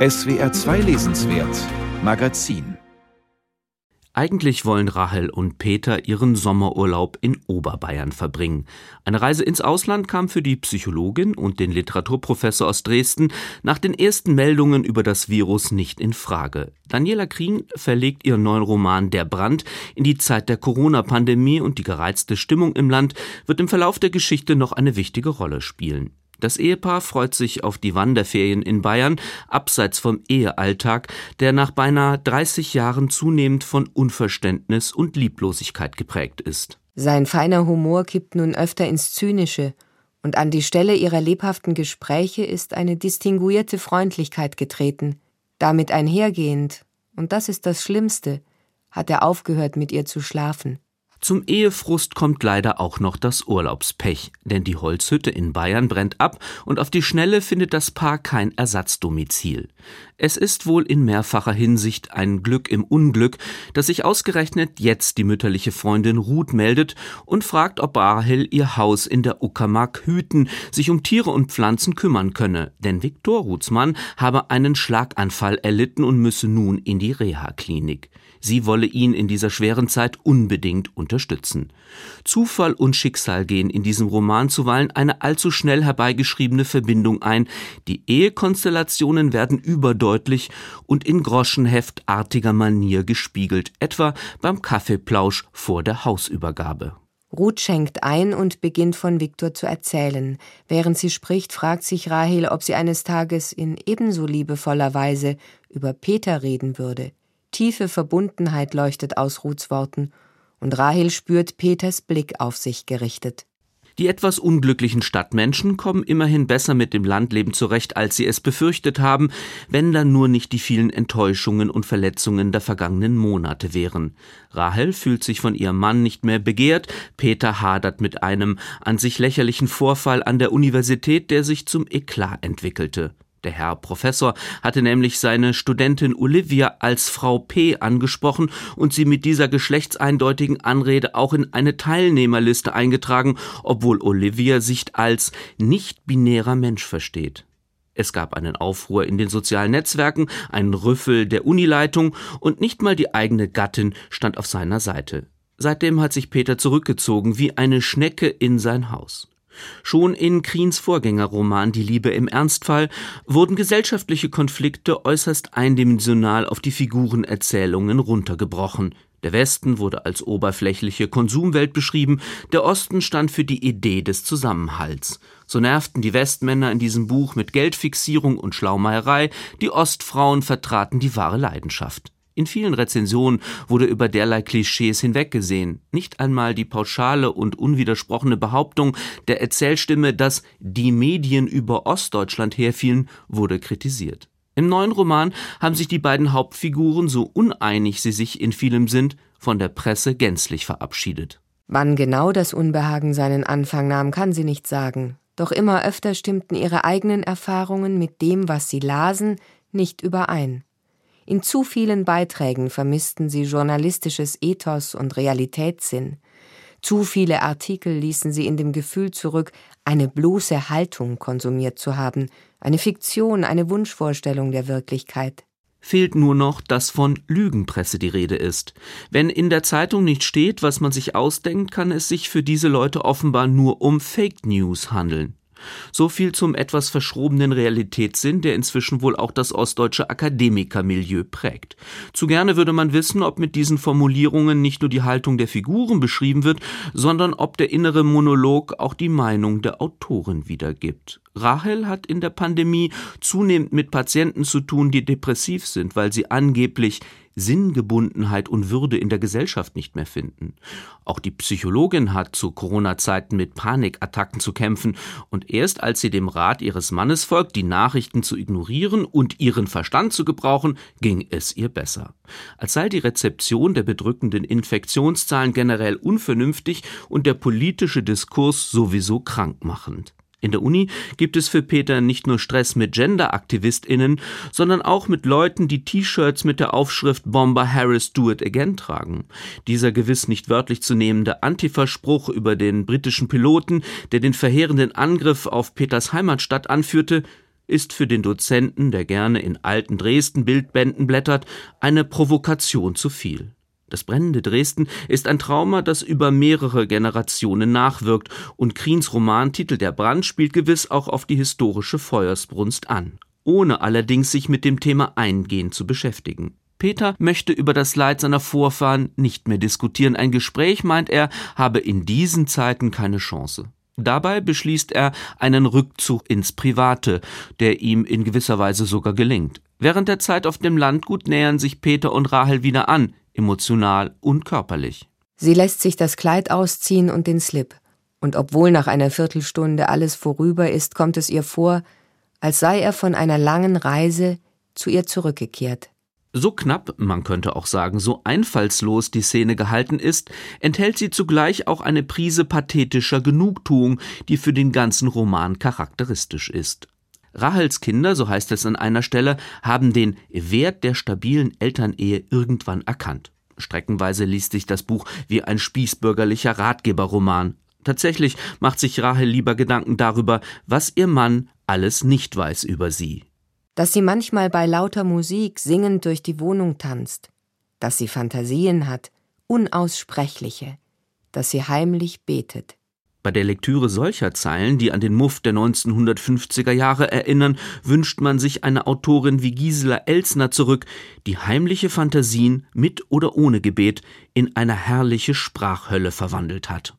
SWR 2 Lesenswert Magazin eigentlich wollen Rahel und Peter ihren Sommerurlaub in Oberbayern verbringen. Eine Reise ins Ausland kam für die Psychologin und den Literaturprofessor aus Dresden nach den ersten Meldungen über das Virus nicht in Frage. Daniela Krien verlegt ihren neuen Roman Der Brand in die Zeit der Corona-Pandemie und die gereizte Stimmung im Land wird im Verlauf der Geschichte noch eine wichtige Rolle spielen. Das Ehepaar freut sich auf die Wanderferien in Bayern, abseits vom Ehealltag, der nach beinahe 30 Jahren zunehmend von Unverständnis und Lieblosigkeit geprägt ist. Sein feiner Humor kippt nun öfter ins Zynische, und an die Stelle ihrer lebhaften Gespräche ist eine distinguierte Freundlichkeit getreten. Damit einhergehend, und das ist das Schlimmste, hat er aufgehört, mit ihr zu schlafen. Zum Ehefrust kommt leider auch noch das Urlaubspech, denn die Holzhütte in Bayern brennt ab und auf die Schnelle findet das Paar kein Ersatzdomizil. Es ist wohl in mehrfacher Hinsicht ein Glück im Unglück, dass sich ausgerechnet jetzt die mütterliche Freundin Ruth meldet und fragt, ob Rahel ihr Haus in der Uckermark hüten, sich um Tiere und Pflanzen kümmern könne, denn Viktor Ruths habe einen Schlaganfall erlitten und müsse nun in die Reha-Klinik. Sie wolle ihn in dieser schweren Zeit unbedingt unterstützen. Zufall und Schicksal gehen in diesem Roman zuweilen eine allzu schnell herbeigeschriebene Verbindung ein. Die Ehekonstellationen werden überdeutlich und in groschenheftartiger Manier gespiegelt, etwa beim Kaffeeplausch vor der Hausübergabe. Ruth schenkt ein und beginnt von Viktor zu erzählen. Während sie spricht, fragt sich Rahel, ob sie eines Tages in ebenso liebevoller Weise über Peter reden würde. Tiefe Verbundenheit leuchtet aus Ruths Worten, und Rahel spürt Peters Blick auf sich gerichtet. Die etwas unglücklichen Stadtmenschen kommen immerhin besser mit dem Landleben zurecht, als sie es befürchtet haben, wenn dann nur nicht die vielen Enttäuschungen und Verletzungen der vergangenen Monate wären. Rahel fühlt sich von ihrem Mann nicht mehr begehrt, Peter hadert mit einem an sich lächerlichen Vorfall an der Universität, der sich zum Eklat entwickelte. Der Herr Professor hatte nämlich seine Studentin Olivia als Frau P angesprochen und sie mit dieser geschlechtseindeutigen Anrede auch in eine Teilnehmerliste eingetragen, obwohl Olivia sich als nicht-binärer Mensch versteht. Es gab einen Aufruhr in den sozialen Netzwerken, einen Rüffel der Unileitung und nicht mal die eigene Gattin stand auf seiner Seite. Seitdem hat sich Peter zurückgezogen wie eine Schnecke in sein Haus. Schon in Kriens Vorgängerroman Die Liebe im Ernstfall wurden gesellschaftliche Konflikte äußerst eindimensional auf die Figurenerzählungen runtergebrochen. Der Westen wurde als oberflächliche Konsumwelt beschrieben, der Osten stand für die Idee des Zusammenhalts. So nervten die Westmänner in diesem Buch mit Geldfixierung und Schlaumeierei, die Ostfrauen vertraten die wahre Leidenschaft. In vielen Rezensionen wurde über derlei Klischees hinweggesehen. Nicht einmal die pauschale und unwidersprochene Behauptung der Erzählstimme, dass die Medien über Ostdeutschland herfielen, wurde kritisiert. Im neuen Roman haben sich die beiden Hauptfiguren, so uneinig sie sich in vielem sind, von der Presse gänzlich verabschiedet. Wann genau das Unbehagen seinen Anfang nahm, kann sie nicht sagen. Doch immer öfter stimmten ihre eigenen Erfahrungen mit dem, was sie lasen, nicht überein. In zu vielen Beiträgen vermissten sie journalistisches Ethos und Realitätssinn. Zu viele Artikel ließen sie in dem Gefühl zurück, eine bloße Haltung konsumiert zu haben, eine Fiktion, eine Wunschvorstellung der Wirklichkeit. Fehlt nur noch, dass von Lügenpresse die Rede ist. Wenn in der Zeitung nicht steht, was man sich ausdenkt, kann es sich für diese Leute offenbar nur um Fake News handeln. So viel zum etwas verschrobenen Realitätssinn, der inzwischen wohl auch das ostdeutsche Akademikermilieu prägt. Zu gerne würde man wissen, ob mit diesen Formulierungen nicht nur die Haltung der Figuren beschrieben wird, sondern ob der innere Monolog auch die Meinung der Autorin wiedergibt. Rahel hat in der Pandemie zunehmend mit Patienten zu tun, die depressiv sind, weil sie angeblich Sinngebundenheit und Würde in der Gesellschaft nicht mehr finden. Auch die Psychologin hat zu Corona-Zeiten mit Panikattacken zu kämpfen und erst als sie dem Rat ihres Mannes folgt, die Nachrichten zu ignorieren und ihren Verstand zu gebrauchen, ging es ihr besser. Als sei die Rezeption der bedrückenden Infektionszahlen generell unvernünftig und der politische Diskurs sowieso krankmachend. In der Uni gibt es für Peter nicht nur Stress mit Gender-AktivistInnen, sondern auch mit Leuten, die T-Shirts mit der Aufschrift Bomber Harris Do It Again tragen. Dieser gewiss nicht wörtlich zu nehmende Antifa-Spruch über den britischen Piloten, der den verheerenden Angriff auf Peters Heimatstadt anführte, ist für den Dozenten, der gerne in alten Dresden-Bildbänden blättert, eine Provokation zu viel. Das brennende Dresden ist ein Trauma, das über mehrere Generationen nachwirkt, und Kriens Romantitel Der Brand spielt gewiss auch auf die historische Feuersbrunst an, ohne allerdings sich mit dem Thema eingehend zu beschäftigen. Peter möchte über das Leid seiner Vorfahren nicht mehr diskutieren. Ein Gespräch, meint er, habe in diesen Zeiten keine Chance. Dabei beschließt er einen Rückzug ins Private, der ihm in gewisser Weise sogar gelingt. Während der Zeit auf dem Landgut nähern sich Peter und Rahel wieder an, emotional und körperlich. Sie lässt sich das Kleid ausziehen und den Slip. Und obwohl nach einer Viertelstunde alles vorüber ist, kommt es ihr vor, als sei er von einer langen Reise zu ihr zurückgekehrt. So knapp, man könnte auch sagen, so einfallslos die Szene gehalten ist, enthält sie zugleich auch eine Prise pathetischer Genugtuung, die für den ganzen Roman charakteristisch ist. Rahels Kinder, so heißt es an einer Stelle, haben den Wert der stabilen Elternehe irgendwann erkannt. Streckenweise liest sich das Buch wie ein spießbürgerlicher Ratgeberroman. Tatsächlich macht sich Rahel lieber Gedanken darüber, was ihr Mann alles nicht weiß über sie dass sie manchmal bei lauter Musik singend durch die Wohnung tanzt, dass sie Fantasien hat, unaussprechliche, dass sie heimlich betet. Bei der Lektüre solcher Zeilen, die an den Muff der 1950er Jahre erinnern, wünscht man sich eine Autorin wie Gisela Elsner zurück, die heimliche Fantasien mit oder ohne Gebet in eine herrliche Sprachhölle verwandelt hat.